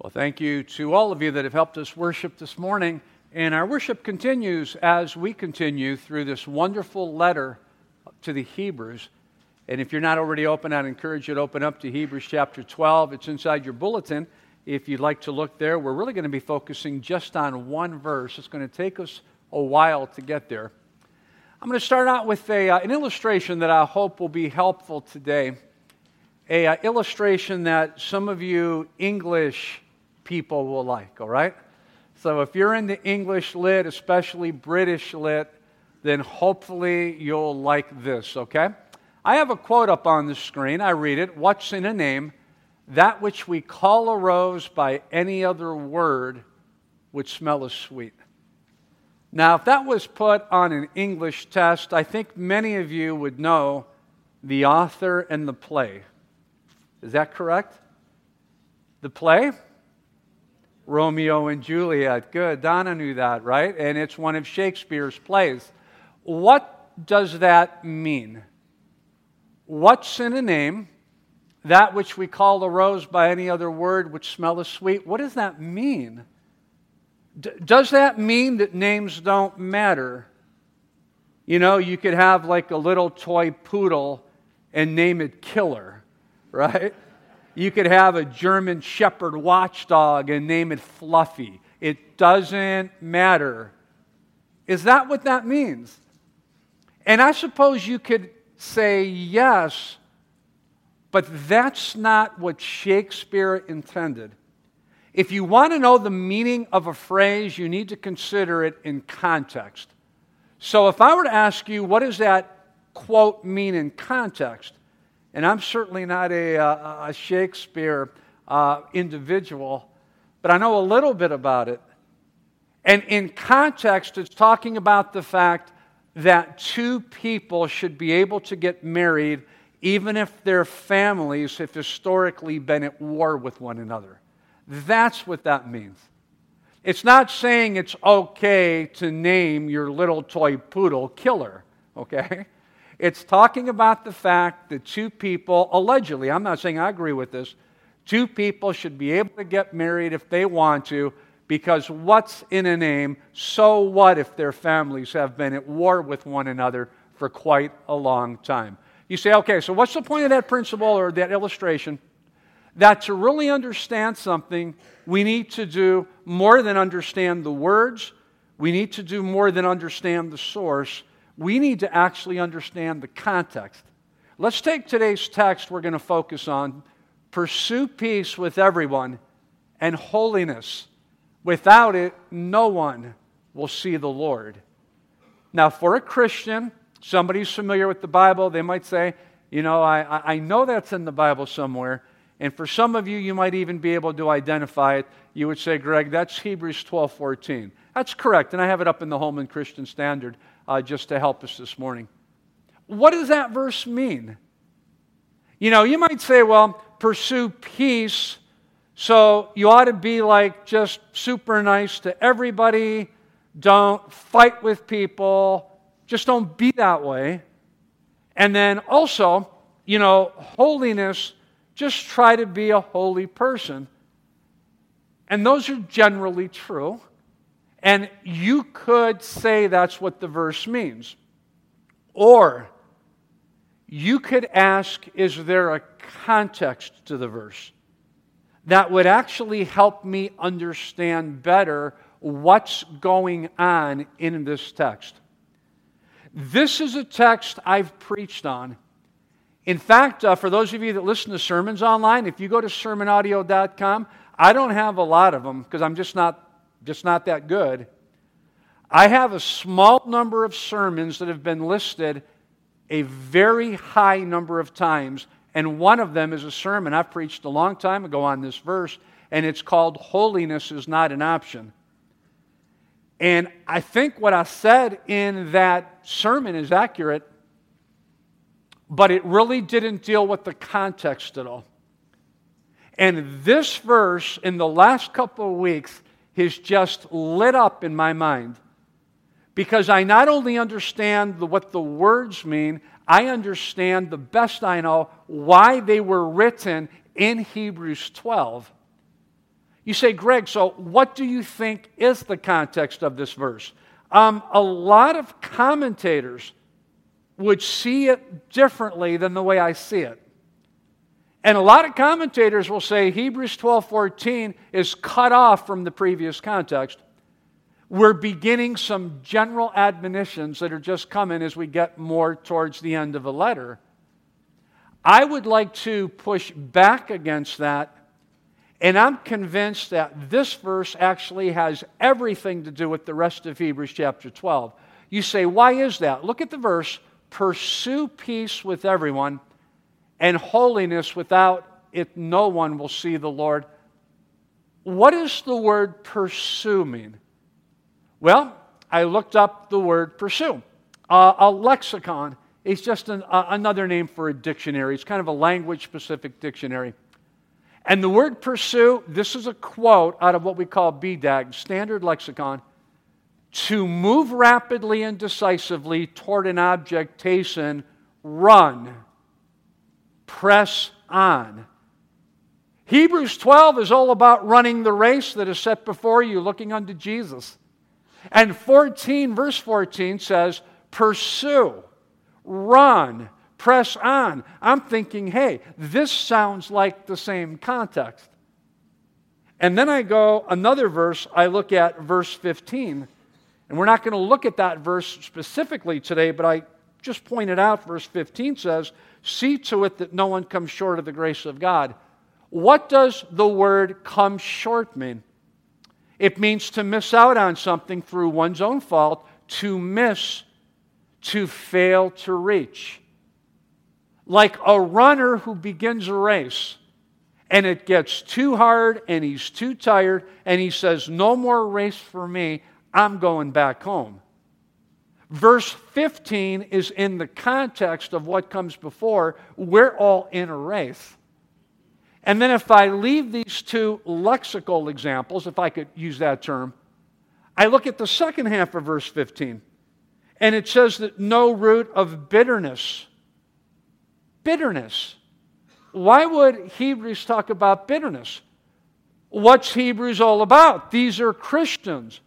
Well, thank you to all of you that have helped us worship this morning. And our worship continues as we continue through this wonderful letter to the Hebrews. And if you're not already open, I'd encourage you to open up to Hebrews chapter 12. It's inside your bulletin. If you'd like to look there, we're really going to be focusing just on one verse. It's going to take us a while to get there. I'm going to start out with a, uh, an illustration that I hope will be helpful today. A uh, illustration that some of you English people will like, all right? So if you're in the English lit, especially British lit, then hopefully you'll like this, okay? I have a quote up on the screen. I read it What's in a name? That which we call a rose by any other word would smell as sweet. Now, if that was put on an English test, I think many of you would know the author and the play. Is that correct? The play? Romeo and Juliet. Good. Donna knew that, right? And it's one of Shakespeare's plays. What does that mean? What's in a name? That which we call a rose by any other word which smelleth sweet. What does that mean? D- does that mean that names don't matter? You know, you could have like a little toy poodle and name it Killer, right? You could have a German Shepherd watchdog and name it Fluffy. It doesn't matter. Is that what that means? And I suppose you could say yes, but that's not what Shakespeare intended. If you want to know the meaning of a phrase, you need to consider it in context. So if I were to ask you, what does that quote mean in context? And I'm certainly not a, a, a Shakespeare uh, individual, but I know a little bit about it. And in context, it's talking about the fact that two people should be able to get married even if their families have historically been at war with one another. That's what that means. It's not saying it's okay to name your little toy poodle killer, okay? It's talking about the fact that two people, allegedly, I'm not saying I agree with this, two people should be able to get married if they want to, because what's in a name? So what if their families have been at war with one another for quite a long time? You say, okay, so what's the point of that principle or that illustration? That to really understand something, we need to do more than understand the words, we need to do more than understand the source we need to actually understand the context. Let's take today's text we're going to focus on pursue peace with everyone and holiness. Without it, no one will see the Lord. Now, for a Christian, somebody who's familiar with the Bible, they might say, you know, I, I know that's in the Bible somewhere. And for some of you, you might even be able to identify it. You would say, Greg, that's Hebrews 12 14. That's correct. And I have it up in the Holman Christian Standard uh, just to help us this morning. What does that verse mean? You know, you might say, well, pursue peace, so you ought to be like just super nice to everybody. Don't fight with people. Just don't be that way. And then also, you know, holiness, just try to be a holy person. And those are generally true. And you could say that's what the verse means. Or you could ask, is there a context to the verse that would actually help me understand better what's going on in this text? This is a text I've preached on. In fact, uh, for those of you that listen to sermons online, if you go to sermonaudio.com, I don't have a lot of them because I'm just not just not that good. I have a small number of sermons that have been listed a very high number of times, and one of them is a sermon I preached a long time ago on this verse, and it's called Holiness is Not an Option. And I think what I said in that sermon is accurate, but it really didn't deal with the context at all. And this verse, in the last couple of weeks, has just lit up in my mind because I not only understand the, what the words mean, I understand the best I know why they were written in Hebrews 12. You say, Greg, so what do you think is the context of this verse? Um, a lot of commentators would see it differently than the way I see it. And a lot of commentators will say Hebrews 12:14 is cut off from the previous context. We're beginning some general admonitions that are just coming as we get more towards the end of a letter. I would like to push back against that, and I'm convinced that this verse actually has everything to do with the rest of Hebrews chapter 12. You say, why is that? Look at the verse pursue peace with everyone and holiness without it no one will see the Lord. What is the word pursue mean? Well, I looked up the word pursue. Uh, a lexicon is just an, uh, another name for a dictionary. It's kind of a language specific dictionary. And the word pursue, this is a quote out of what we call BDAG, Standard Lexicon to move rapidly and decisively toward an objectation, run, press on. Hebrews 12 is all about running the race that is set before you, looking unto Jesus. And 14, verse 14 says, pursue, run, press on. I'm thinking, hey, this sounds like the same context. And then I go another verse, I look at verse 15 and we're not going to look at that verse specifically today, but I just pointed out, verse 15 says, See to it that no one comes short of the grace of God. What does the word come short mean? It means to miss out on something through one's own fault, to miss, to fail to reach. Like a runner who begins a race and it gets too hard and he's too tired and he says, No more race for me. I'm going back home. Verse 15 is in the context of what comes before. We're all in a race. And then if I leave these two lexical examples, if I could use that term, I look at the second half of verse 15. And it says that no root of bitterness. Bitterness. Why would Hebrews talk about bitterness? What's Hebrews all about? These are Christians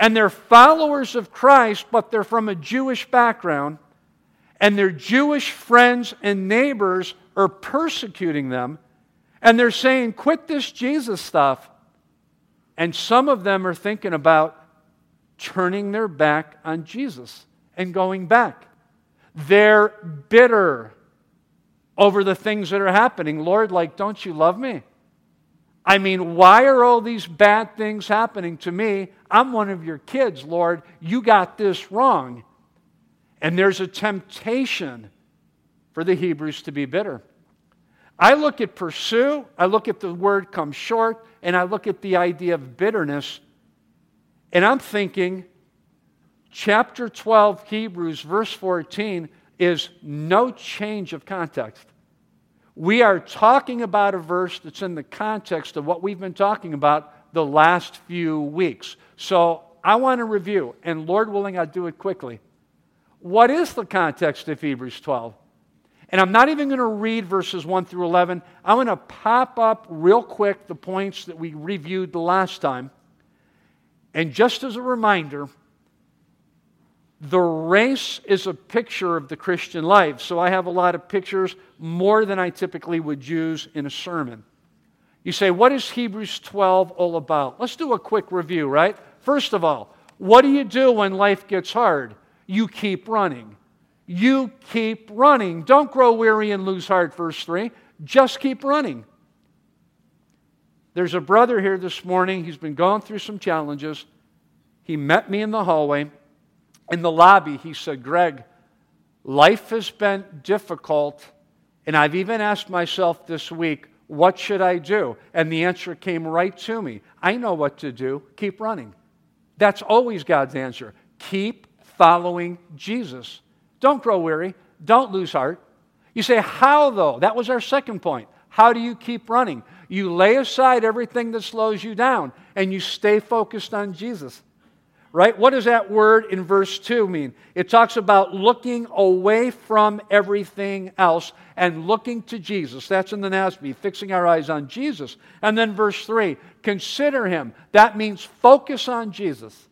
and they're followers of Christ, but they're from a Jewish background, and their Jewish friends and neighbors are persecuting them, and they're saying, Quit this Jesus stuff. And some of them are thinking about turning their back on Jesus and going back. They're bitter over the things that are happening. Lord, like, don't you love me? I mean, why are all these bad things happening to me? I'm one of your kids, Lord. You got this wrong. And there's a temptation for the Hebrews to be bitter. I look at pursue, I look at the word come short, and I look at the idea of bitterness, and I'm thinking, chapter 12, Hebrews, verse 14, is no change of context. We are talking about a verse that's in the context of what we've been talking about the last few weeks. So I want to review, and Lord willing, I'll do it quickly. What is the context of Hebrews 12? And I'm not even going to read verses 1 through 11. I'm going to pop up real quick the points that we reviewed the last time. And just as a reminder, the race is a picture of the Christian life. So I have a lot of pictures, more than I typically would use in a sermon. You say, what is Hebrews 12 all about? Let's do a quick review, right? First of all, what do you do when life gets hard? You keep running. You keep running. Don't grow weary and lose heart, verse 3. Just keep running. There's a brother here this morning. He's been going through some challenges. He met me in the hallway in the lobby, he said, Greg, life has been difficult, and I've even asked myself this week, what should I do? And the answer came right to me. I know what to do. Keep running. That's always God's answer. Keep following Jesus. Don't grow weary. Don't lose heart. You say, how though? That was our second point. How do you keep running? You lay aside everything that slows you down and you stay focused on Jesus. Right? What does that word in verse 2 mean? It talks about looking away from everything else and looking to Jesus. That's in the NASB, fixing our eyes on Jesus. And then verse 3 consider him. That means focus on Jesus.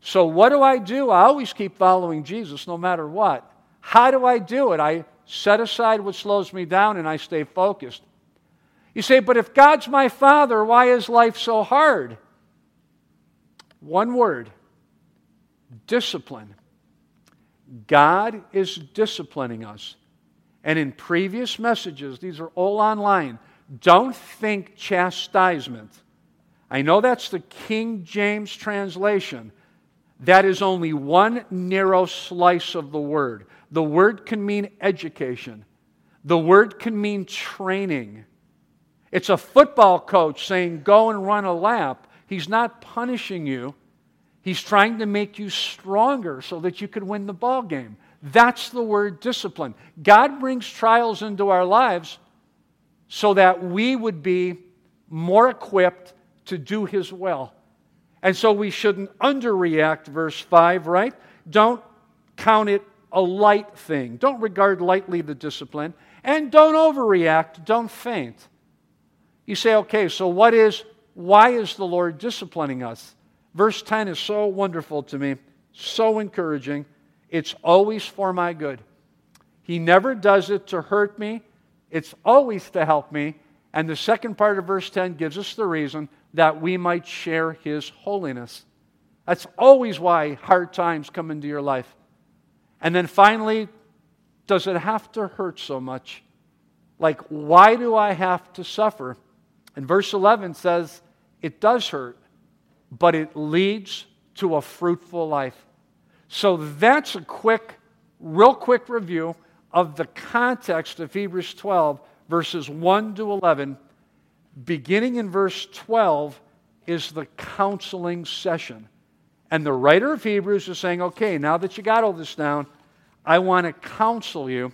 So, what do I do? I always keep following Jesus no matter what. How do I do it? I set aside what slows me down and I stay focused. You say, but if God's my Father, why is life so hard? One word discipline. God is disciplining us. And in previous messages, these are all online, don't think chastisement. I know that's the King James translation. That is only one narrow slice of the word. The word can mean education, the word can mean training. It's a football coach saying, Go and run a lap. He's not punishing you. He's trying to make you stronger so that you can win the ball game. That's the word discipline. God brings trials into our lives so that we would be more equipped to do His will. And so we shouldn't underreact, verse 5, right? Don't count it a light thing. Don't regard lightly the discipline. And don't overreact. Don't faint. You say, okay, so what is, why is the Lord disciplining us? Verse 10 is so wonderful to me, so encouraging. It's always for my good. He never does it to hurt me, it's always to help me. And the second part of verse 10 gives us the reason that we might share his holiness. That's always why hard times come into your life. And then finally, does it have to hurt so much? Like, why do I have to suffer? And verse 11 says, it does hurt, but it leads to a fruitful life. So that's a quick, real quick review of the context of Hebrews 12, verses 1 to 11. Beginning in verse 12 is the counseling session. And the writer of Hebrews is saying, okay, now that you got all this down, I want to counsel you.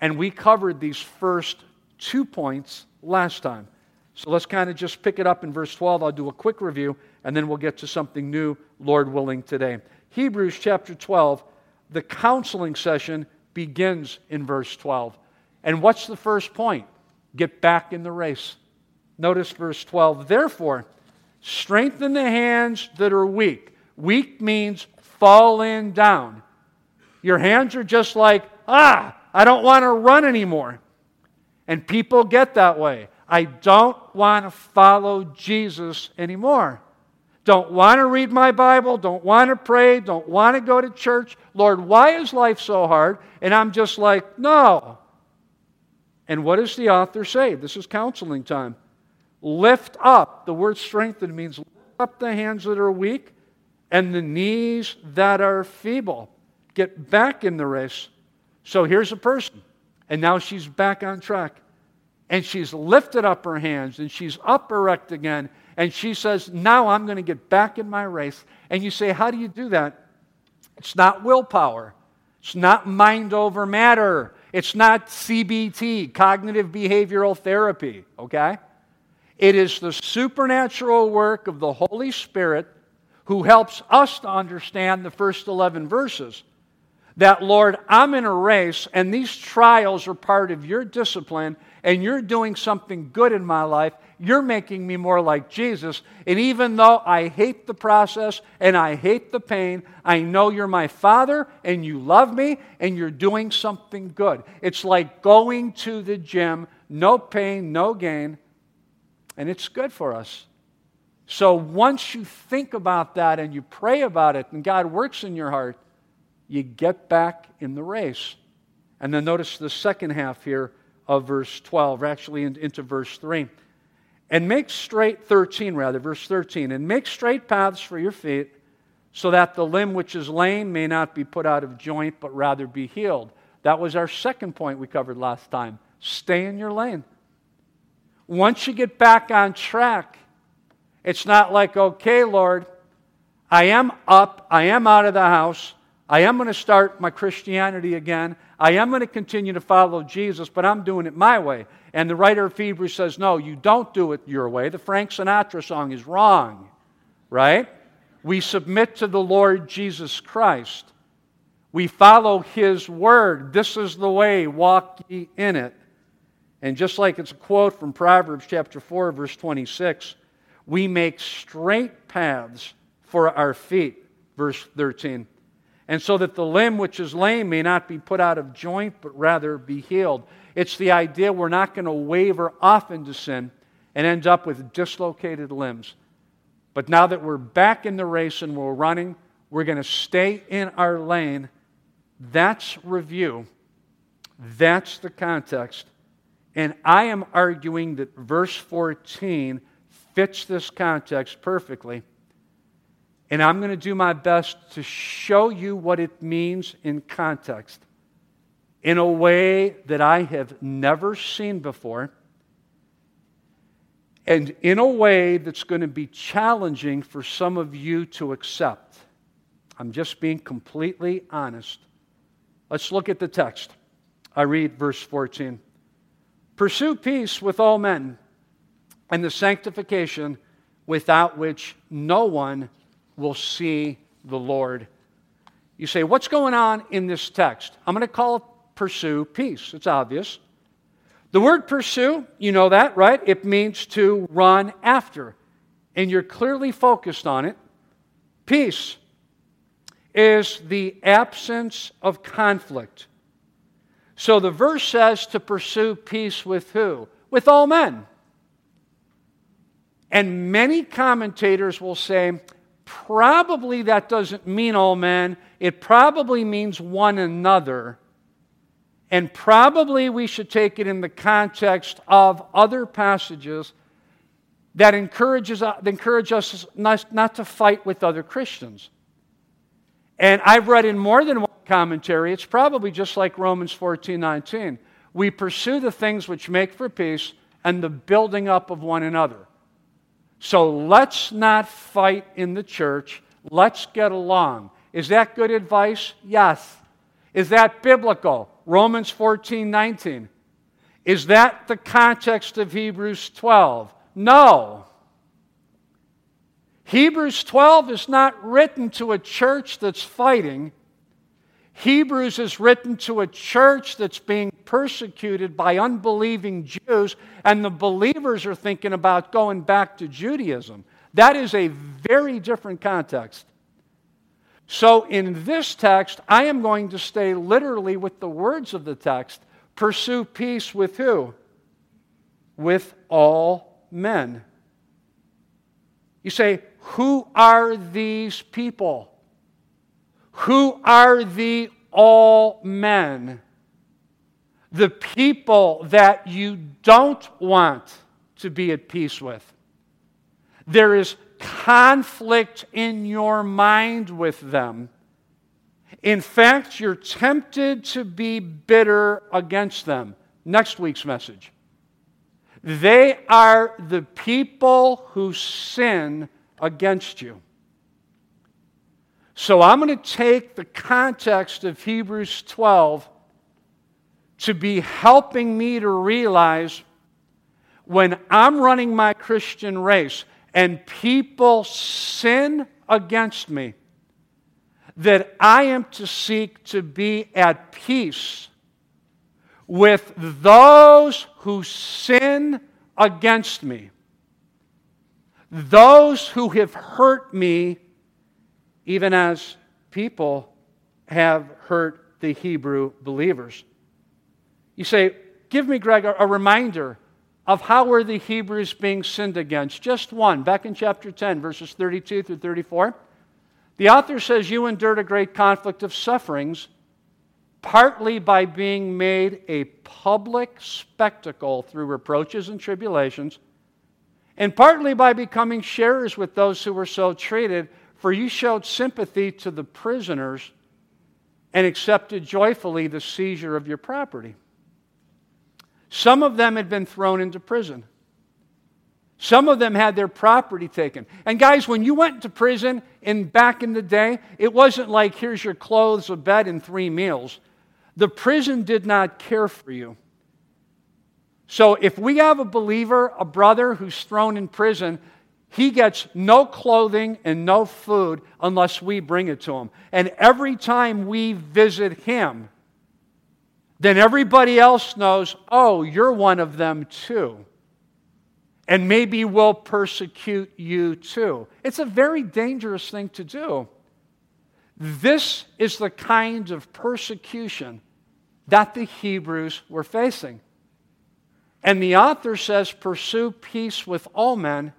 And we covered these first two points last time. So let's kind of just pick it up in verse 12. I'll do a quick review, and then we'll get to something new, Lord willing, today. Hebrews chapter 12, the counseling session begins in verse 12. And what's the first point? Get back in the race. Notice verse 12. Therefore, strengthen the hands that are weak. Weak means falling down. Your hands are just like, ah, I don't want to run anymore. And people get that way. I don't want to follow Jesus anymore. Don't want to read my Bible, don't want to pray, don't want to go to church. Lord, why is life so hard? And I'm just like, no. And what does the author say? This is counseling time. Lift up. The word strengthen means lift up the hands that are weak and the knees that are feeble. Get back in the race. So here's a person, and now she's back on track and she's lifted up her hands and she's up erect again and she says, Now I'm going to get back in my race. And you say, How do you do that? It's not willpower, it's not mind over matter, it's not CBT, cognitive behavioral therapy, okay? It is the supernatural work of the Holy Spirit who helps us to understand the first 11 verses that, Lord, I'm in a race and these trials are part of your discipline and you're doing something good in my life. You're making me more like Jesus. And even though I hate the process and I hate the pain, I know you're my Father and you love me and you're doing something good. It's like going to the gym, no pain, no gain, and it's good for us. So once you think about that and you pray about it and God works in your heart, you get back in the race. And then notice the second half here of verse 12, actually into verse 3. And make straight, 13 rather, verse 13, and make straight paths for your feet, so that the limb which is lame may not be put out of joint, but rather be healed. That was our second point we covered last time. Stay in your lane. Once you get back on track, it's not like, okay, Lord, I am up, I am out of the house, I am going to start my Christianity again. I am going to continue to follow Jesus, but I'm doing it my way. And the writer of Hebrews says, No, you don't do it your way. The Frank Sinatra song is wrong, right? We submit to the Lord Jesus Christ. We follow His word. This is the way, walk ye in it. And just like it's a quote from Proverbs chapter 4, verse 26, we make straight paths for our feet, verse 13. And so that the limb which is lame may not be put out of joint, but rather be healed. It's the idea we're not going to waver off into sin and end up with dislocated limbs. But now that we're back in the race and we're running, we're going to stay in our lane. That's review. That's the context. And I am arguing that verse 14 fits this context perfectly. And I'm going to do my best to show you what it means in context in a way that I have never seen before and in a way that's going to be challenging for some of you to accept. I'm just being completely honest. Let's look at the text. I read verse 14. Pursue peace with all men and the sanctification without which no one will see the Lord. You say, What's going on in this text? I'm going to call pursue peace. It's obvious. The word pursue, you know that, right? It means to run after. And you're clearly focused on it. Peace is the absence of conflict. So the verse says to pursue peace with who? With all men. And many commentators will say, probably that doesn't mean all men. It probably means one another. And probably we should take it in the context of other passages that encourages, uh, that encourage us not, not to fight with other Christians. And I've read in more than one commentary, it's probably just like Romans 14 19. We pursue the things which make for peace and the building up of one another. So let's not fight in the church. Let's get along. Is that good advice? Yes. Is that biblical? Romans 14 19. Is that the context of Hebrews 12? No. Hebrews 12 is not written to a church that's fighting. Hebrews is written to a church that's being persecuted by unbelieving Jews, and the believers are thinking about going back to Judaism. That is a very different context. So, in this text, I am going to stay literally with the words of the text pursue peace with who? With all men. You say, who are these people? Who are the all men? The people that you don't want to be at peace with. There is conflict in your mind with them. In fact, you're tempted to be bitter against them. Next week's message. They are the people who sin against you. So I'm going to take the context of Hebrews 12 to be helping me to realize when I'm running my Christian race and people sin against me, that I am to seek to be at peace with those who sin against me, those who have hurt me even as people have hurt the Hebrew believers. You say, Give me, Greg, a, a reminder of how were the Hebrews being sinned against. Just one, back in chapter 10, verses 32 through 34. The author says, You endured a great conflict of sufferings, partly by being made a public spectacle through reproaches and tribulations, and partly by becoming sharers with those who were so treated for you showed sympathy to the prisoners and accepted joyfully the seizure of your property. Some of them had been thrown into prison. Some of them had their property taken. And guys, when you went to prison in back in the day, it wasn't like here's your clothes, a bed, and three meals. The prison did not care for you. So if we have a believer, a brother who's thrown in prison, He gets no clothing and no food unless we bring it to him. And every time we visit him, then everybody else knows, oh, you're one of them too. And maybe we'll persecute you too. It's a very dangerous thing to do. This is the kind of persecution that the Hebrews were facing. And the author says, Pursue peace with all men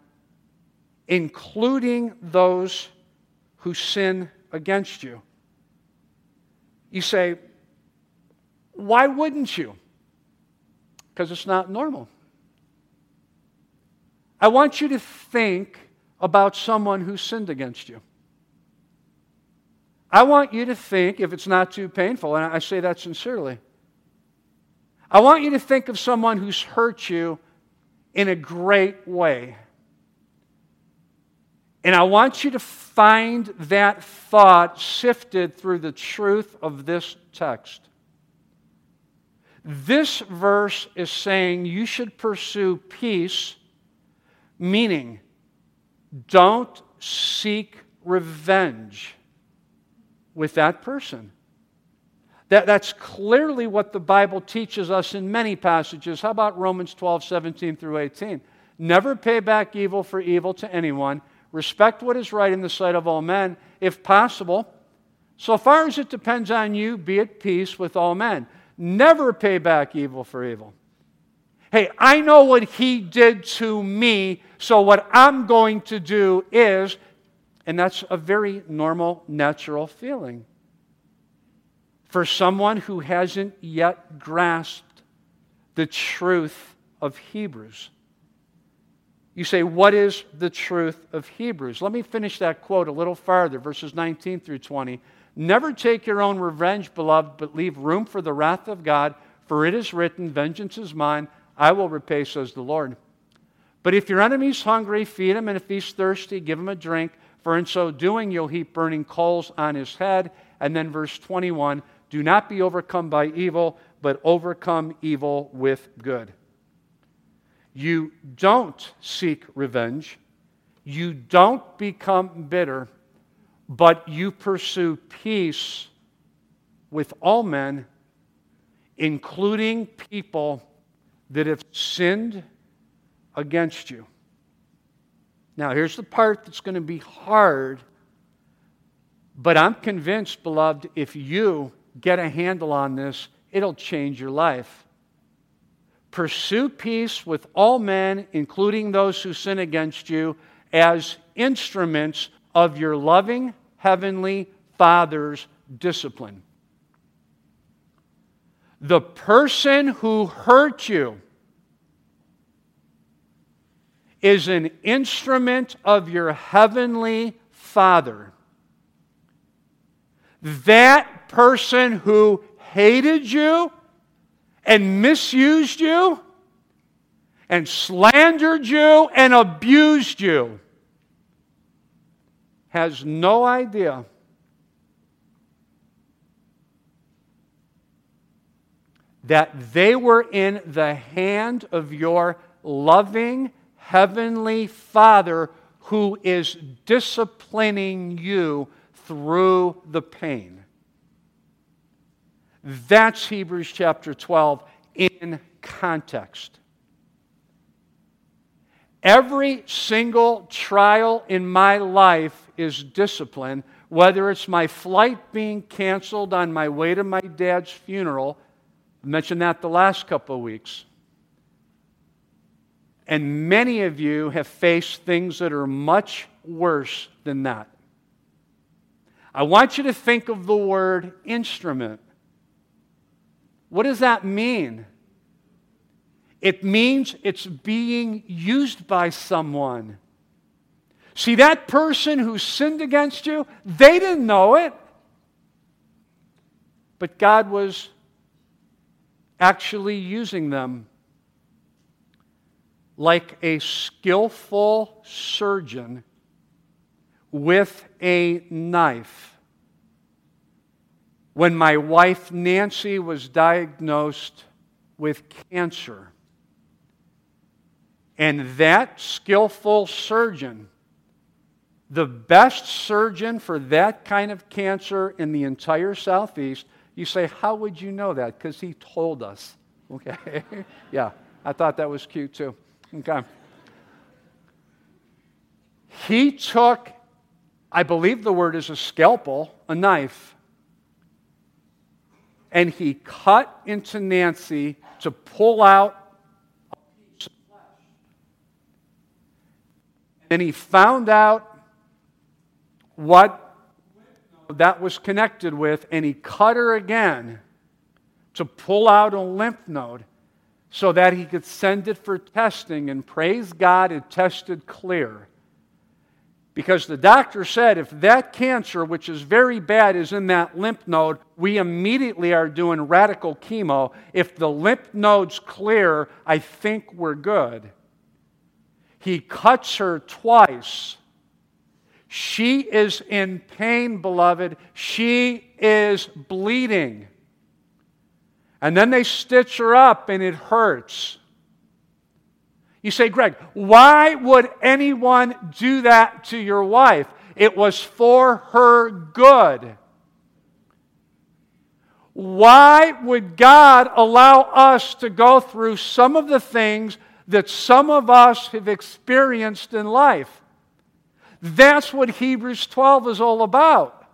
including those who sin against you. You say, why wouldn't you? Because it's not normal. I want you to think about someone who sinned against you. I want you to think, if it's not too painful, and I say that sincerely, I want you to think of someone who's hurt you in a great way. And I want you to find that thought sifted through the truth of this text. This verse is saying you should pursue peace, meaning don't seek revenge with that person. That, that's clearly what the Bible teaches us in many passages. How about Romans 12, 17 through 18? Never pay back evil for evil to anyone Respect what is right in the sight of all men, if possible. So far as it depends on you, be at peace with all men. Never pay back evil for evil. Hey, I know what he did to me, so what I'm going to do is, and that's a very normal, natural feeling. For someone who hasn't yet grasped the truth of Hebrews. You say, What is the truth of Hebrews? Let me finish that quote a little farther, verses 19 through 20. Never take your own revenge, beloved, but leave room for the wrath of God, for it is written, Vengeance is mine, I will repay, says the Lord. But if your enemy's hungry, feed him, and if he's thirsty, give him a drink, for in so doing you'll heap burning coals on his head. And then verse 21 Do not be overcome by evil, but overcome evil with good. You don't seek revenge. You don't become bitter, but you pursue peace with all men, including people that have sinned against you. Now, here's the part that's going to be hard, but I'm convinced, beloved, if you get a handle on this, it'll change your life. Pursue peace with all men, including those who sin against you, as instruments of your loving heavenly Father's discipline. The person who hurt you is an instrument of your heavenly Father. That person who hated you and misused you and slandered you and abused you has no idea that they were in the hand of your loving heavenly Father who is disciplining you through the pain. That's Hebrews chapter 12 in context. Every single trial in my life is discipline, whether it's my flight being canceled on my way to my dad's funeral. I mentioned that the last couple of weeks. And many of you have faced things that are much worse than that. I want you to think of the word instrument. What does that mean? It means it's being used by someone. See, that person who sinned against you, they didn't know it. But God was actually using them like a skillful surgeon with a knife when my wife Nancy was diagnosed with cancer. And that skillful surgeon, the best surgeon for that kind of cancer in the entire Southeast, you say, How would you know that? Because he told us. Okay? yeah, I thought that was cute too. Okay. He took, I believe the word is a scalpel, a knife, and he cut into Nancy to pull out a piece of flesh. And he found out what that was connected with, and he cut her again to pull out a lymph node so that he could send it for testing. And praise God, it tested clear. Because the doctor said if that cancer, which is very bad, is in that lymph node, we immediately are doing radical chemo. If the lymph node's clear, I think we're good. He cuts her twice. She is in pain, beloved. She is bleeding. And then they stitch her up and it hurts. You say, Greg, why would anyone do that to your wife? It was for her good. Why would God allow us to go through some of the things that some of us have experienced in life? That's what Hebrews 12 is all about.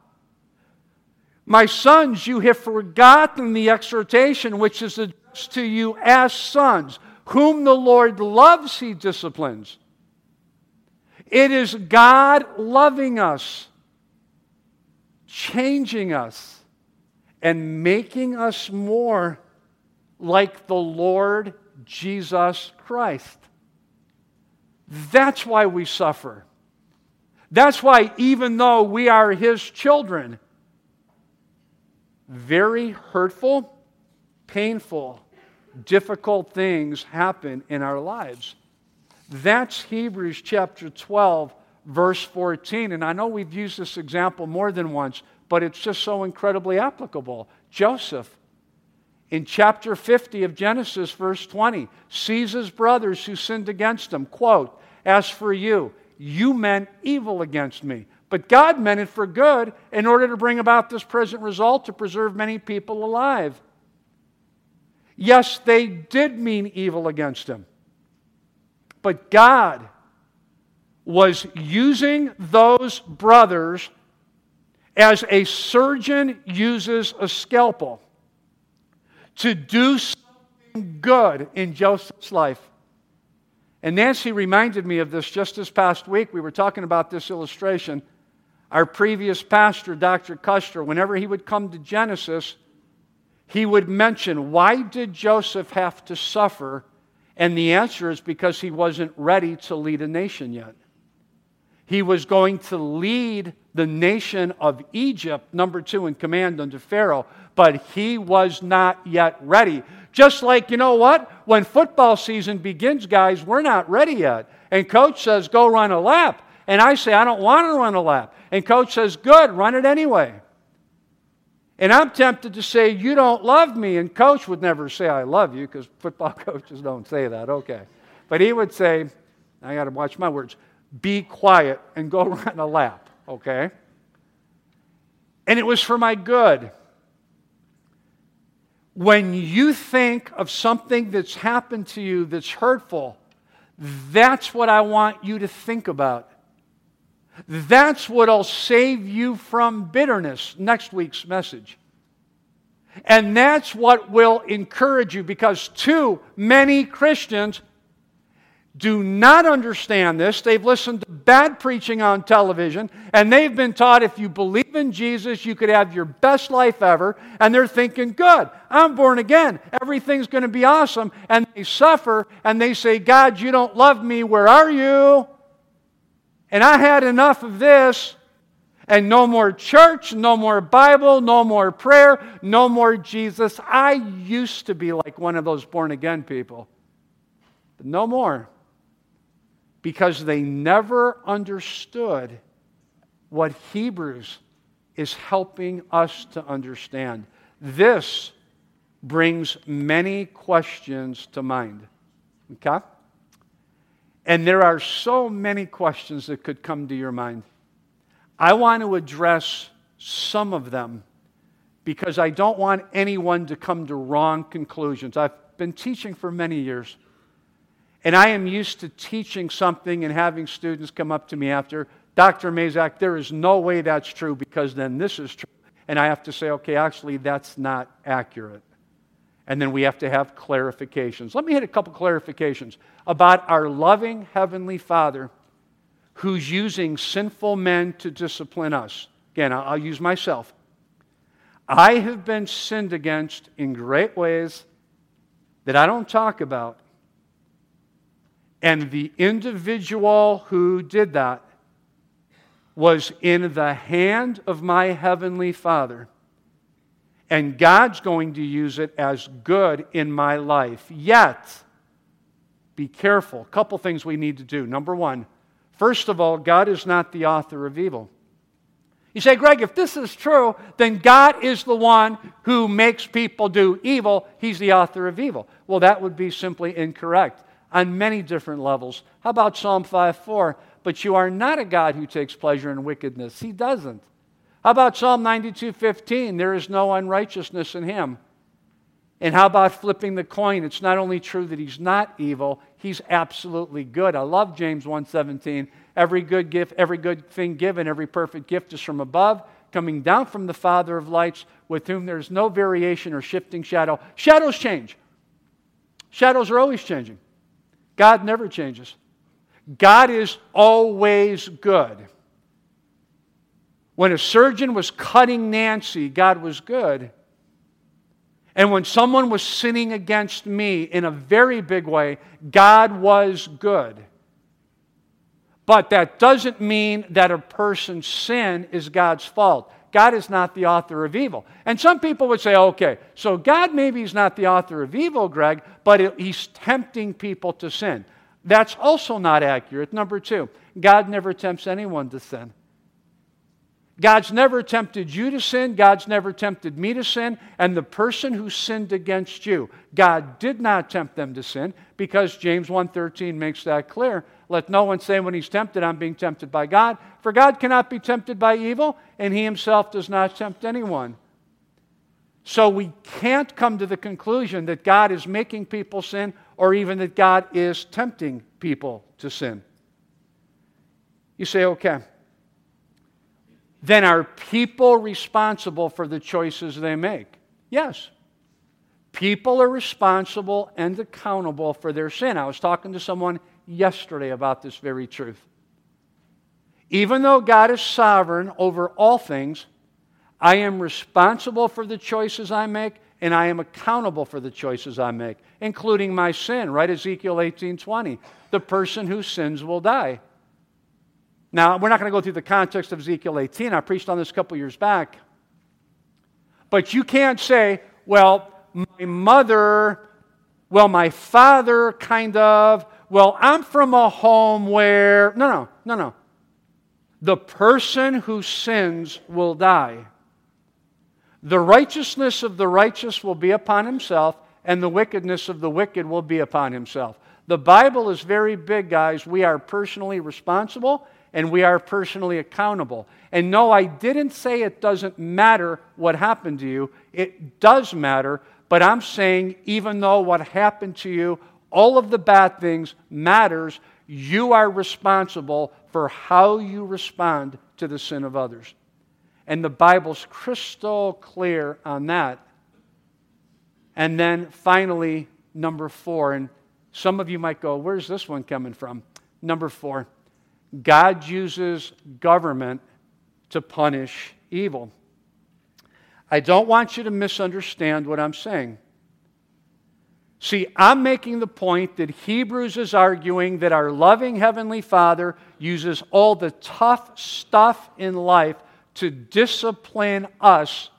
My sons, you have forgotten the exhortation which is addressed to you as sons. Whom the Lord loves, he disciplines. It is God loving us, changing us, and making us more like the Lord Jesus Christ. That's why we suffer. That's why, even though we are His children, very hurtful, painful, difficult things happen in our lives. That's Hebrews chapter 12, verse 14. And I know we've used this example more than once, but it's just so incredibly applicable. Joseph, in chapter 50 of Genesis, verse 20, sees his brothers who sinned against him. Quote, As for you, you meant evil against me, but God meant it for good in order to bring about this present result to preserve many people alive. Yes, they did mean evil against him. But God was using those brothers as a surgeon uses a scalpel to do something good in Joseph's life. And Nancy reminded me of this just this past week. We were talking about this illustration. Our previous pastor, Dr. Custer, whenever he would come to Genesis, he would mention, Why did Joseph have to suffer? And the answer is because he wasn't ready to lead a nation yet. He was going to lead the nation of Egypt, number two in command under Pharaoh, but he was not yet ready. Just like, you know what? When football season begins, guys, we're not ready yet. And coach says, Go run a lap. And I say, I don't want to run a lap. And coach says, Good, run it anyway. And I'm tempted to say, You don't love me. And coach would never say, I love you, because football coaches don't say that. Okay. But he would say, I got to watch my words be quiet and go run a lap. Okay. And it was for my good. When you think of something that's happened to you that's hurtful, that's what I want you to think about. That's what'll save you from bitterness. Next week's message. And that's what will encourage you because too many Christians do not understand this. They've listened to bad preaching on television, and they've been taught if you believe in Jesus, you could have your best life ever. And they're thinking, good, I'm born again. Everything's going to be awesome. And they suffer, and they say, God, you don't love me. Where are you? And I had enough of this. And no more church, no more Bible, no more prayer, no more Jesus. I used to be like one of those born again people. But no more. Because they never understood what Hebrews is helping us to understand. This brings many questions to mind. Okay? And there are so many questions that could come to your mind. I want to address some of them because I don't want anyone to come to wrong conclusions. I've been teaching for many years, and I am used to teaching something and having students come up to me after, Dr. Mazak, there is no way that's true because then this is true. And I have to say, okay, actually, that's not accurate. And then we have to have clarifications. Let me hit a couple clarifications about our loving Heavenly Father who's using sinful men to discipline us. Again, I'll use myself. I have been sinned against in great ways that I don't talk about. And the individual who did that was in the hand of my Heavenly Father. And God's going to use it as good in my life. Yet, be careful. A couple things we need to do. Number one, first of all, God is not the author of evil. You say, Greg, if this is true, then God is the one who makes people do evil. He's the author of evil. Well, that would be simply incorrect on many different levels. How about Psalm 5 4? But you are not a God who takes pleasure in wickedness. He doesn't. How about Psalm 92 15? There is no unrighteousness in him. And how about flipping the coin? It's not only true that he's not evil, he's absolutely good. I love James 1:17. Every good gift, every good thing given, every perfect gift is from above, coming down from the Father of lights, with whom there's no variation or shifting shadow. Shadows change. Shadows are always changing. God never changes. God is always good. When a surgeon was cutting Nancy, God was good. And when someone was sinning against me in a very big way, God was good. But that doesn't mean that a person's sin is God's fault. God is not the author of evil. And some people would say, okay, so God maybe is not the author of evil, Greg, but he's tempting people to sin. That's also not accurate. Number two, God never tempts anyone to sin. God's never tempted you to sin. God's never tempted me to sin. And the person who sinned against you, God did not tempt them to sin because James 1.13 makes that clear. Let no one say when he's tempted, I'm being tempted by God. For God cannot be tempted by evil, and he himself does not tempt anyone. So we can't come to the conclusion that God is making people sin or even that God is tempting people to sin. You say, okay then are people responsible for the choices they make? Yes. People are responsible and accountable for their sin. I was talking to someone yesterday about this very truth. Even though God is sovereign over all things, I am responsible for the choices I make and I am accountable for the choices I make, including my sin, right? Ezekiel 18:20. The person who sins will die. Now, we're not going to go through the context of Ezekiel 18. I preached on this a couple years back. But you can't say, well, my mother, well, my father, kind of, well, I'm from a home where. No, no, no, no. The person who sins will die. The righteousness of the righteous will be upon himself, and the wickedness of the wicked will be upon himself. The Bible is very big, guys. We are personally responsible and we are personally accountable. And no, I didn't say it doesn't matter what happened to you. It does matter, but I'm saying even though what happened to you, all of the bad things matters, you are responsible for how you respond to the sin of others. And the Bible's crystal clear on that. And then finally, number four, and some of you might go, where's this one coming from? Number four. God uses government to punish evil. I don't want you to misunderstand what I'm saying. See, I'm making the point that Hebrews is arguing that our loving Heavenly Father uses all the tough stuff in life to discipline us.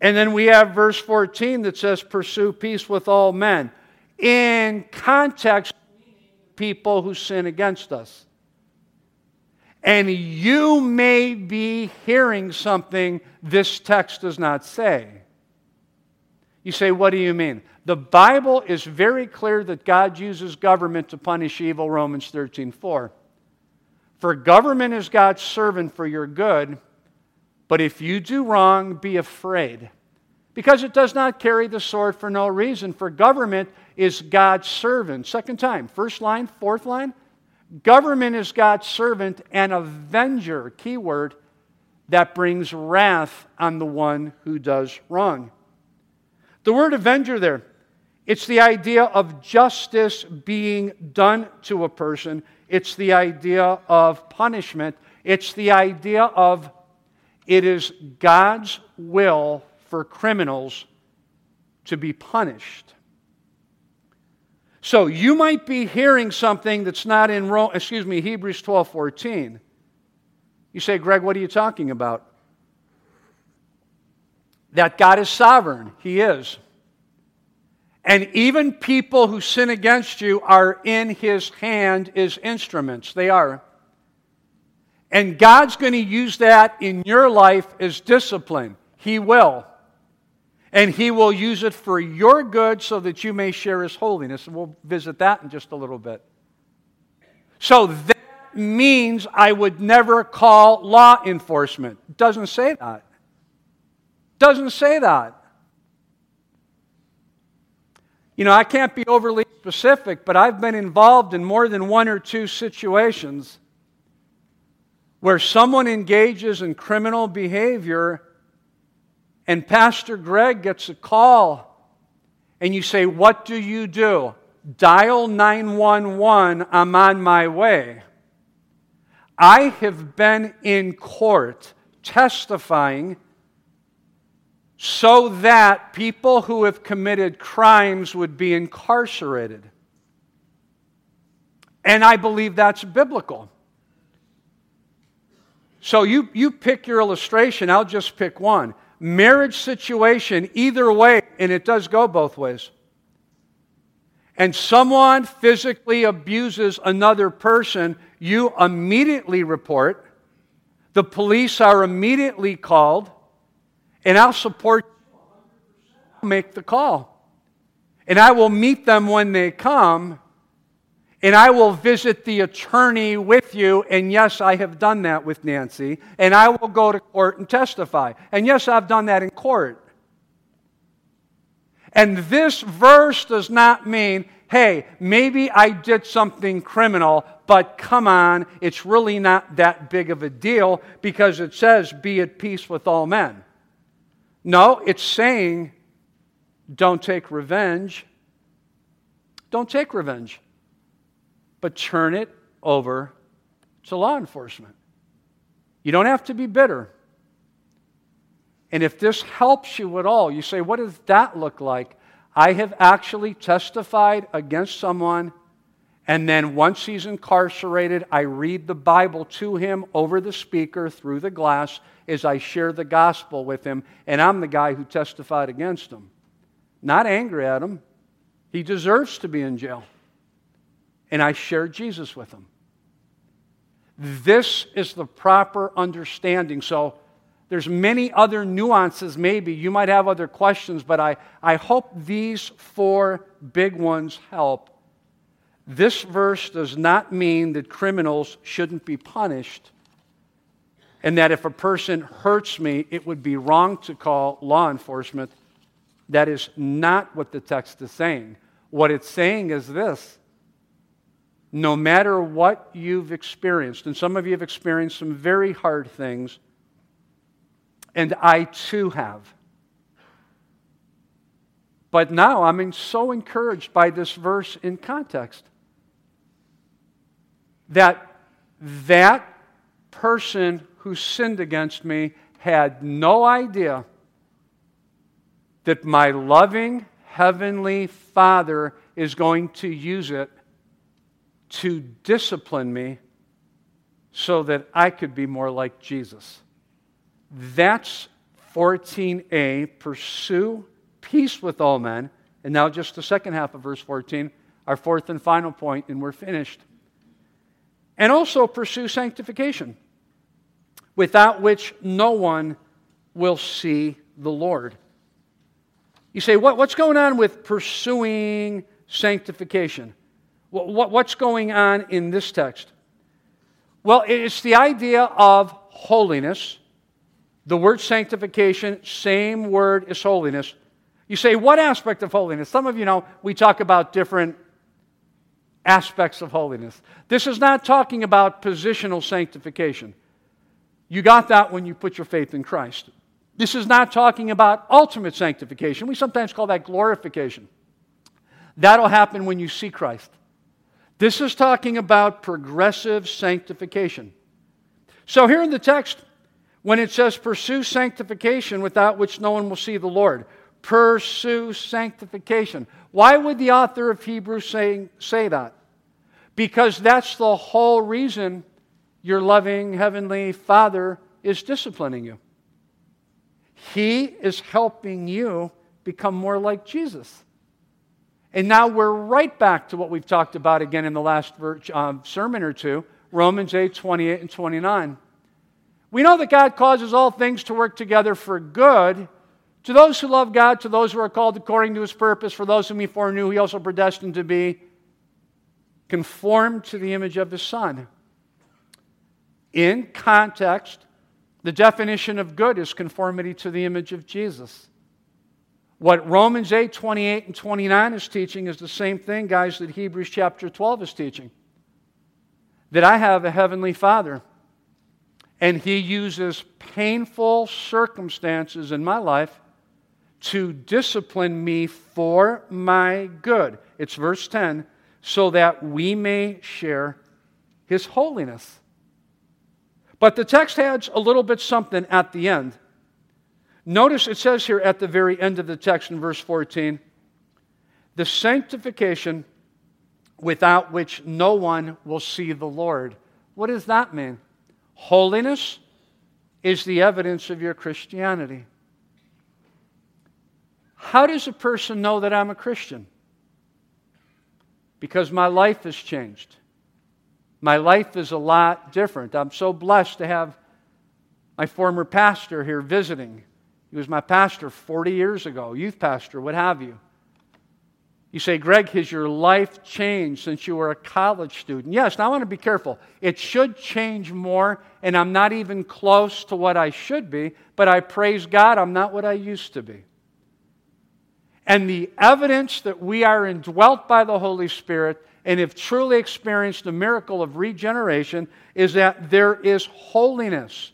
And then we have verse 14 that says, Pursue peace with all men. In context, people who sin against us. And you may be hearing something this text does not say. You say, What do you mean? The Bible is very clear that God uses government to punish evil, Romans 13 4. For government is God's servant for your good, but if you do wrong, be afraid. Because it does not carry the sword for no reason, for government is God's servant. Second time, first line, fourth line. Government is God's servant and avenger, keyword, that brings wrath on the one who does wrong. The word avenger there, it's the idea of justice being done to a person, it's the idea of punishment, it's the idea of it is God's will for criminals to be punished. So you might be hearing something that's not in Rome, excuse me, Hebrews 12 14. You say, Greg, what are you talking about? That God is sovereign. He is. And even people who sin against you are in his hand as instruments. They are. And God's going to use that in your life as discipline. He will. And He will use it for your good so that you may share His holiness. And we'll visit that in just a little bit. So that means I would never call law enforcement. Doesn't say that. Doesn't say that. You know, I can't be overly specific, but I've been involved in more than one or two situations where someone engages in criminal behavior and Pastor Greg gets a call, and you say, What do you do? Dial 911, I'm on my way. I have been in court testifying so that people who have committed crimes would be incarcerated. And I believe that's biblical. So you, you pick your illustration, I'll just pick one marriage situation either way, and it does go both ways. And someone physically abuses another person, you immediately report. The police are immediately called, and I'll support make the call. And I will meet them when they come and I will visit the attorney with you. And yes, I have done that with Nancy. And I will go to court and testify. And yes, I've done that in court. And this verse does not mean, hey, maybe I did something criminal, but come on, it's really not that big of a deal because it says, be at peace with all men. No, it's saying, don't take revenge. Don't take revenge but turn it over to law enforcement. You don't have to be bitter. And if this helps you at all, you say, what does that look like? I have actually testified against someone, and then once he's incarcerated, I read the Bible to him over the speaker through the glass as I share the gospel with him, and I'm the guy who testified against him. Not angry at him. He deserves to be in jail and I share Jesus with him. This is the proper understanding. So there's many other nuances maybe. You might have other questions, but I, I hope these four big ones help. This verse does not mean that criminals shouldn't be punished and that if a person hurts me, it would be wrong to call law enforcement. That is not what the text is saying. What it's saying is this no matter what you've experienced, and some of you have experienced some very hard things, and I too have. But now I'm so encouraged by this verse in context that that person who sinned against me had no idea that my loving heavenly Father is going to use it to discipline me so that I could be more like Jesus. That's 14a. Pursue peace with all men. And now, just the second half of verse 14, our fourth and final point, and we're finished. And also pursue sanctification, without which no one will see the Lord. You say, what, what's going on with pursuing sanctification? What, what, what's going on in this text? Well, it's the idea of holiness. The word sanctification, same word as holiness. You say, what aspect of holiness? Some of you know we talk about different aspects of holiness. This is not talking about positional sanctification. You got that when you put your faith in Christ. This is not talking about ultimate sanctification. We sometimes call that glorification. That'll happen when you see Christ. This is talking about progressive sanctification. So, here in the text, when it says, pursue sanctification without which no one will see the Lord, pursue sanctification. Why would the author of Hebrews say, say that? Because that's the whole reason your loving Heavenly Father is disciplining you. He is helping you become more like Jesus. And now we're right back to what we've talked about again in the last um, sermon or two Romans 8 28 and 29. We know that God causes all things to work together for good to those who love God, to those who are called according to his purpose, for those whom he foreknew, he also predestined to be conformed to the image of his Son. In context, the definition of good is conformity to the image of Jesus. What Romans 8, 28, and 29 is teaching is the same thing, guys, that Hebrews chapter 12 is teaching. That I have a heavenly Father, and He uses painful circumstances in my life to discipline me for my good. It's verse 10 so that we may share His holiness. But the text adds a little bit something at the end. Notice it says here at the very end of the text in verse 14 the sanctification without which no one will see the Lord. What does that mean? Holiness is the evidence of your Christianity. How does a person know that I'm a Christian? Because my life has changed. My life is a lot different. I'm so blessed to have my former pastor here visiting. He was my pastor 40 years ago, youth pastor, what have you. You say, Greg, has your life changed since you were a college student? Yes, now I want to be careful. It should change more, and I'm not even close to what I should be, but I praise God, I'm not what I used to be. And the evidence that we are indwelt by the Holy Spirit and have truly experienced the miracle of regeneration is that there is holiness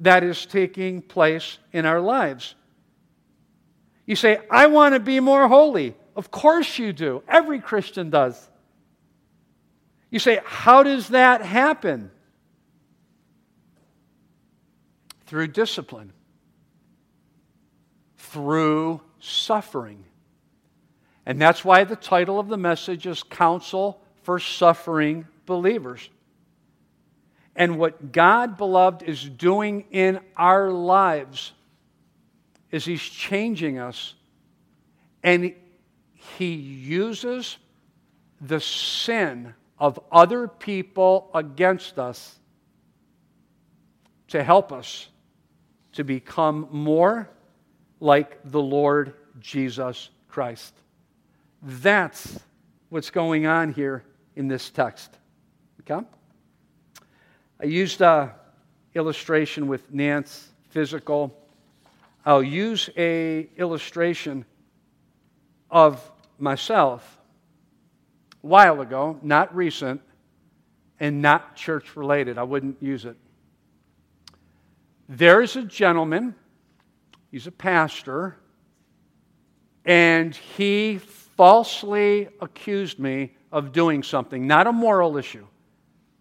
that is taking place in our lives. You say, I want to be more holy. Of course you do. Every Christian does. You say, How does that happen? Through discipline, through suffering. And that's why the title of the message is Counsel for Suffering Believers. And what God, beloved, is doing in our lives is He's changing us. And He uses the sin of other people against us to help us to become more like the Lord Jesus Christ. That's what's going on here in this text. Okay? I used a illustration with Nance Physical. I'll use a illustration of myself a while ago, not recent, and not church related. I wouldn't use it. There is a gentleman, he's a pastor, and he falsely accused me of doing something, not a moral issue.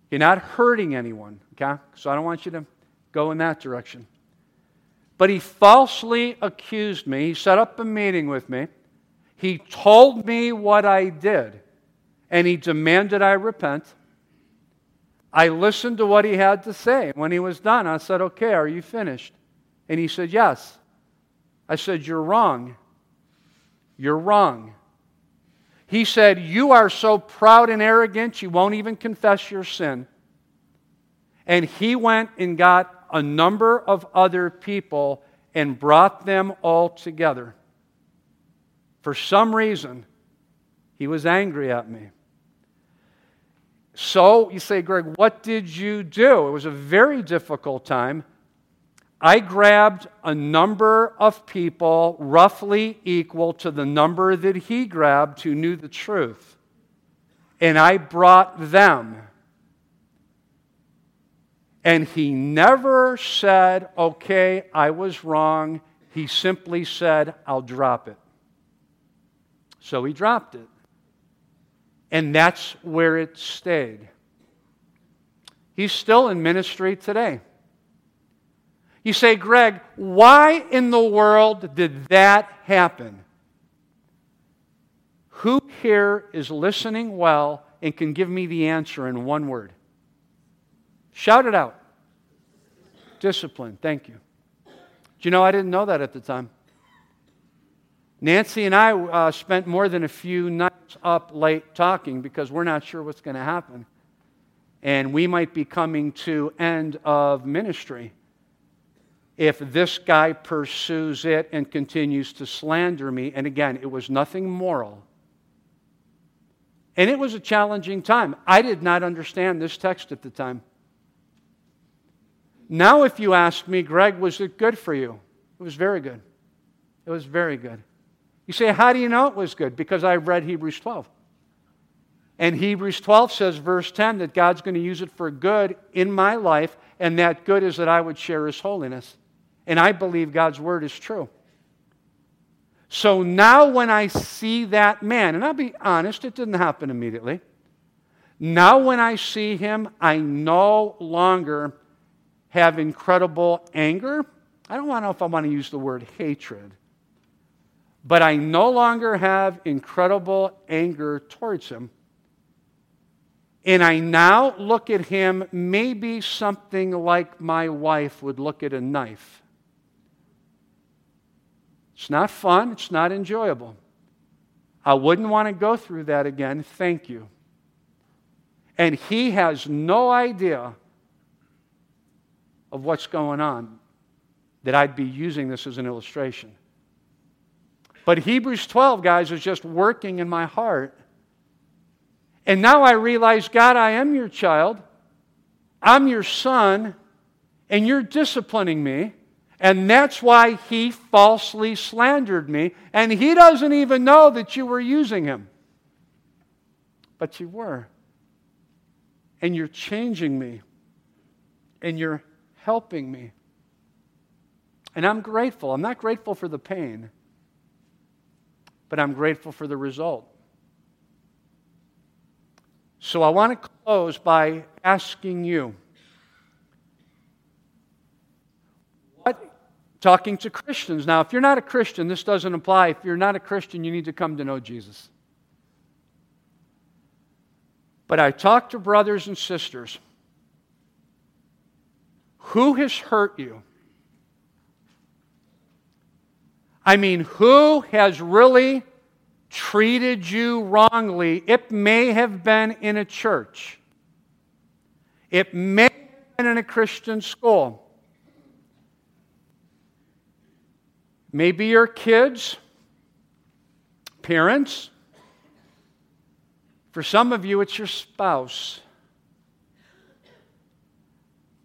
You're not hurting anyone, okay? So I don't want you to go in that direction. But he falsely accused me. He set up a meeting with me. He told me what I did, and he demanded I repent. I listened to what he had to say. When he was done, I said, Okay, are you finished? And he said, Yes. I said, You're wrong. You're wrong. He said, You are so proud and arrogant, you won't even confess your sin. And he went and got a number of other people and brought them all together. For some reason, he was angry at me. So you say, Greg, what did you do? It was a very difficult time. I grabbed a number of people roughly equal to the number that he grabbed who knew the truth. And I brought them. And he never said, okay, I was wrong. He simply said, I'll drop it. So he dropped it. And that's where it stayed. He's still in ministry today. You say, Greg, why in the world did that happen? Who here is listening well and can give me the answer in one word? Shout it out. Discipline. Thank you. Do you know I didn't know that at the time? Nancy and I uh, spent more than a few nights up late talking because we're not sure what's going to happen. And we might be coming to end of ministry if this guy pursues it and continues to slander me. And again, it was nothing moral. And it was a challenging time. I did not understand this text at the time. Now, if you ask me, Greg, was it good for you? It was very good. It was very good. You say, How do you know it was good? Because I read Hebrews 12. And Hebrews 12 says, verse 10, that God's going to use it for good in my life, and that good is that I would share His holiness. And I believe God's word is true. So now, when I see that man, and I'll be honest, it didn't happen immediately. Now, when I see him, I no longer have incredible anger. I don't know if I want to use the word hatred. But I no longer have incredible anger towards him. And I now look at him maybe something like my wife would look at a knife. It's not fun, it's not enjoyable. I wouldn't want to go through that again. Thank you. And he has no idea of what's going on that I'd be using this as an illustration. But Hebrews 12, guys, is just working in my heart. And now I realize, God, I am your child. I'm your son, and you're disciplining me. And that's why he falsely slandered me. And he doesn't even know that you were using him. But you were. And you're changing me. And you're helping me. And I'm grateful. I'm not grateful for the pain but I'm grateful for the result. So I want to close by asking you what, talking to Christians. Now, if you're not a Christian, this doesn't apply. If you're not a Christian, you need to come to know Jesus. But I talk to brothers and sisters. Who has hurt you? I mean, who has really treated you wrongly? It may have been in a church, it may have been in a Christian school. Maybe your kids, parents. For some of you, it's your spouse.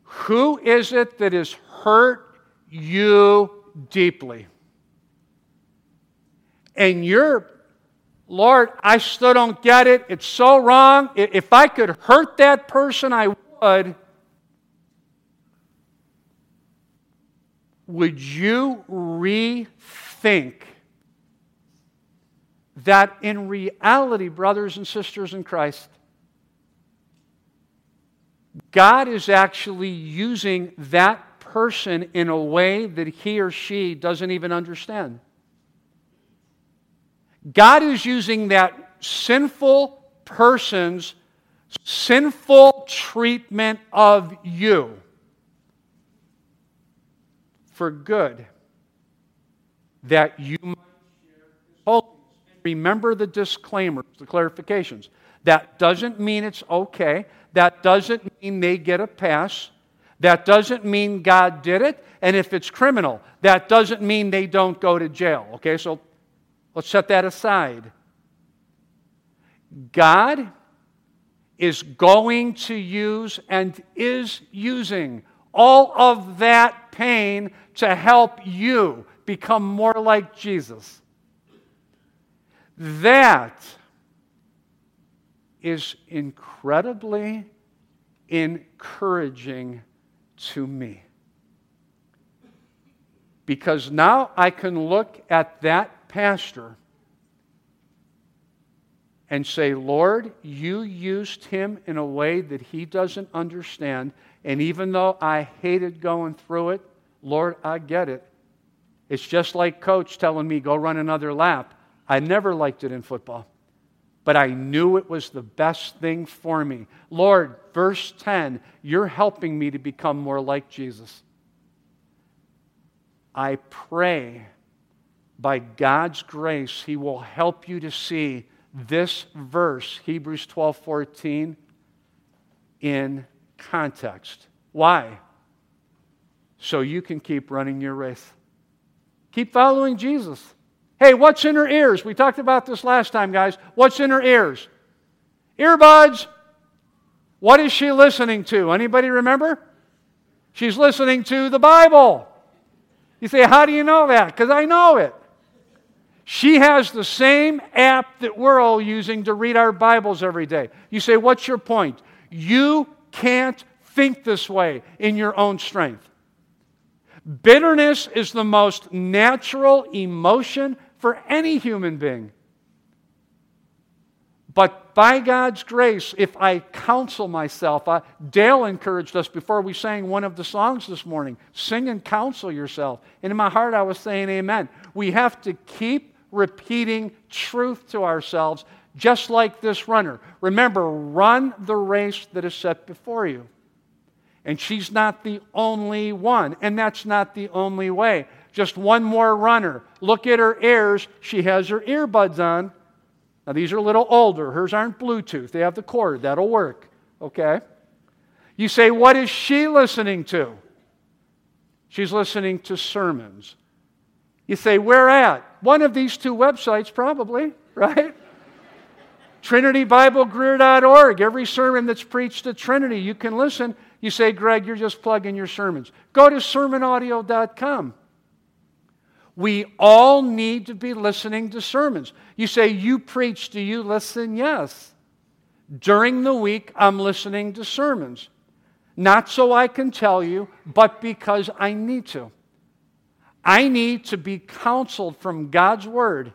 Who is it that has hurt you deeply? and you're, Lord, I still don't get it. It's so wrong. If I could hurt that person, I would. Would you rethink that in reality, brothers and sisters in Christ, God is actually using that person in a way that he or she doesn't even understand? God is using that sinful person's sinful treatment of you for good that you might share holiness. Remember the disclaimers, the clarifications. That doesn't mean it's okay. That doesn't mean they get a pass. That doesn't mean God did it. And if it's criminal, that doesn't mean they don't go to jail. Okay, so Let's set that aside. God is going to use and is using all of that pain to help you become more like Jesus. That is incredibly encouraging to me. Because now I can look at that pastor and say, Lord, you used him in a way that he doesn't understand. And even though I hated going through it, Lord, I get it. It's just like coach telling me, go run another lap. I never liked it in football, but I knew it was the best thing for me. Lord, verse 10, you're helping me to become more like Jesus. I pray by God's grace, He will help you to see this verse, Hebrews 12 14, in context. Why? So you can keep running your race. Keep following Jesus. Hey, what's in her ears? We talked about this last time, guys. What's in her ears? Earbuds. What is she listening to? Anybody remember? She's listening to the Bible. You say, How do you know that? Because I know it. She has the same app that we're all using to read our Bibles every day. You say, What's your point? You can't think this way in your own strength. Bitterness is the most natural emotion for any human being. But by God's grace, if I counsel myself, I, Dale encouraged us before we sang one of the songs this morning sing and counsel yourself. And in my heart, I was saying, Amen. We have to keep repeating truth to ourselves, just like this runner. Remember, run the race that is set before you. And she's not the only one, and that's not the only way. Just one more runner. Look at her ears. She has her earbuds on. Now, these are a little older. Hers aren't Bluetooth, they have the cord. That'll work. Okay? You say, what is she listening to? She's listening to sermons. You say, where at? One of these two websites, probably, right? TrinityBibleGreer.org. Every sermon that's preached at Trinity, you can listen. You say, Greg, you're just plugging your sermons. Go to sermonaudio.com. We all need to be listening to sermons. You say, You preach, do you listen? Yes. During the week, I'm listening to sermons. Not so I can tell you, but because I need to. I need to be counseled from God's Word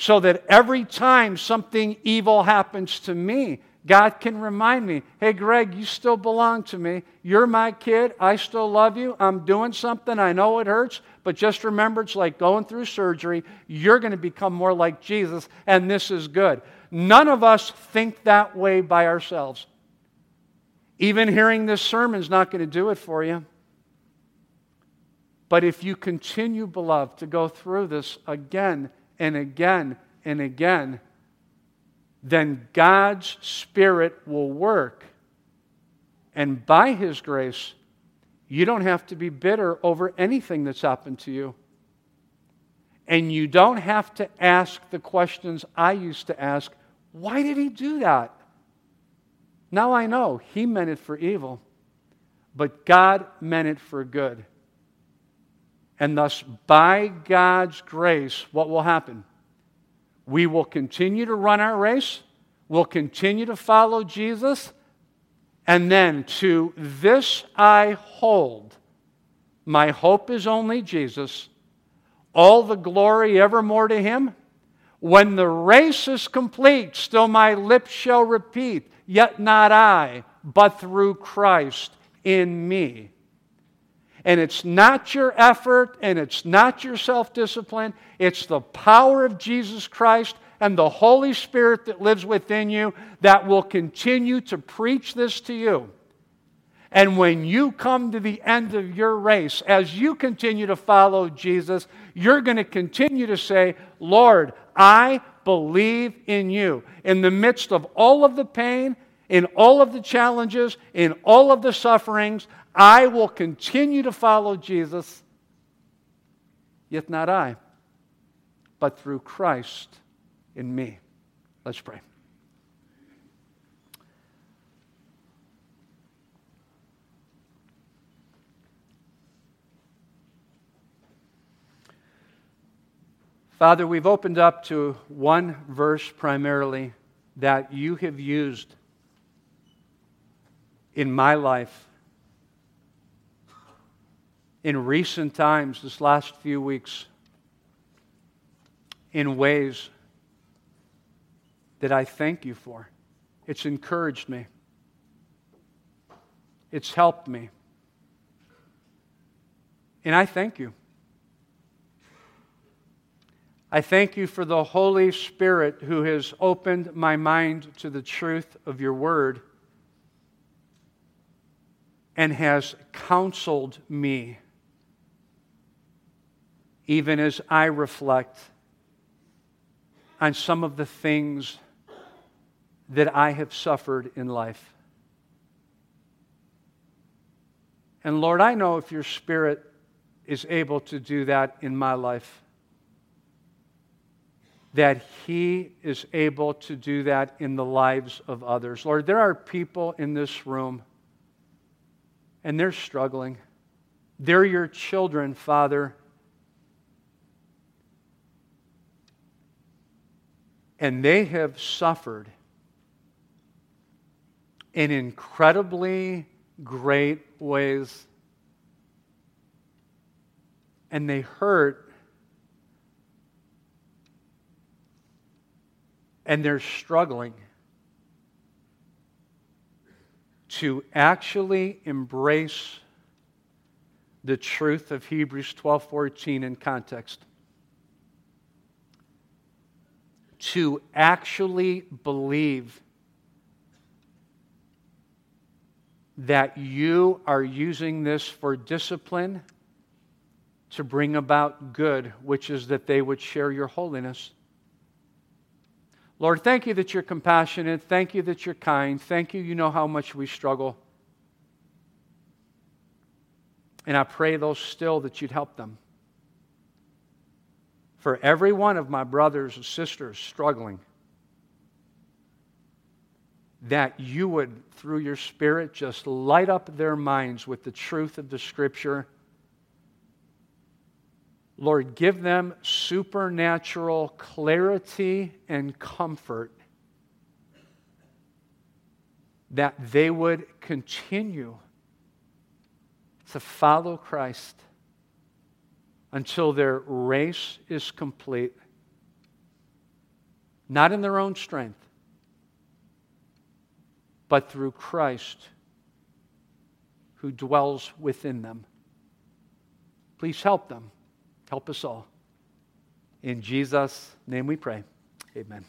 so that every time something evil happens to me, God can remind me, hey, Greg, you still belong to me. You're my kid. I still love you. I'm doing something. I know it hurts, but just remember it's like going through surgery. You're going to become more like Jesus, and this is good. None of us think that way by ourselves. Even hearing this sermon is not going to do it for you. But if you continue, beloved, to go through this again and again and again, then God's Spirit will work. And by His grace, you don't have to be bitter over anything that's happened to you. And you don't have to ask the questions I used to ask why did He do that? Now I know He meant it for evil, but God meant it for good. And thus, by God's grace, what will happen? We will continue to run our race, we'll continue to follow Jesus, and then to this I hold. My hope is only Jesus, all the glory evermore to Him. When the race is complete, still my lips shall repeat, Yet not I, but through Christ in me. And it's not your effort and it's not your self discipline. It's the power of Jesus Christ and the Holy Spirit that lives within you that will continue to preach this to you. And when you come to the end of your race, as you continue to follow Jesus, you're going to continue to say, Lord, I believe in you. In the midst of all of the pain, in all of the challenges, in all of the sufferings, I will continue to follow Jesus, yet not I, but through Christ in me. Let's pray. Father, we've opened up to one verse primarily that you have used in my life in recent times, this last few weeks, in ways that I thank you for. It's encouraged me, it's helped me. And I thank you. I thank you for the Holy Spirit who has opened my mind to the truth of your word and has counseled me, even as I reflect on some of the things that I have suffered in life. And Lord, I know if your Spirit is able to do that in my life that He is able to do that in the lives of others. Lord, there are people in this room and they're struggling. They're your children, Father. And they have suffered in incredibly great ways. And they hurt and they're struggling to actually embrace the truth of Hebrews 12:14 in context. To actually believe that you are using this for discipline to bring about good, which is that they would share your holiness. Lord, thank you that you're compassionate. Thank you that you're kind. Thank you, you know how much we struggle. And I pray, though, still that you'd help them. For every one of my brothers and sisters struggling, that you would, through your Spirit, just light up their minds with the truth of the Scripture. Lord, give them supernatural clarity and comfort that they would continue to follow Christ until their race is complete, not in their own strength, but through Christ who dwells within them. Please help them. Help us all. In Jesus' name we pray. Amen.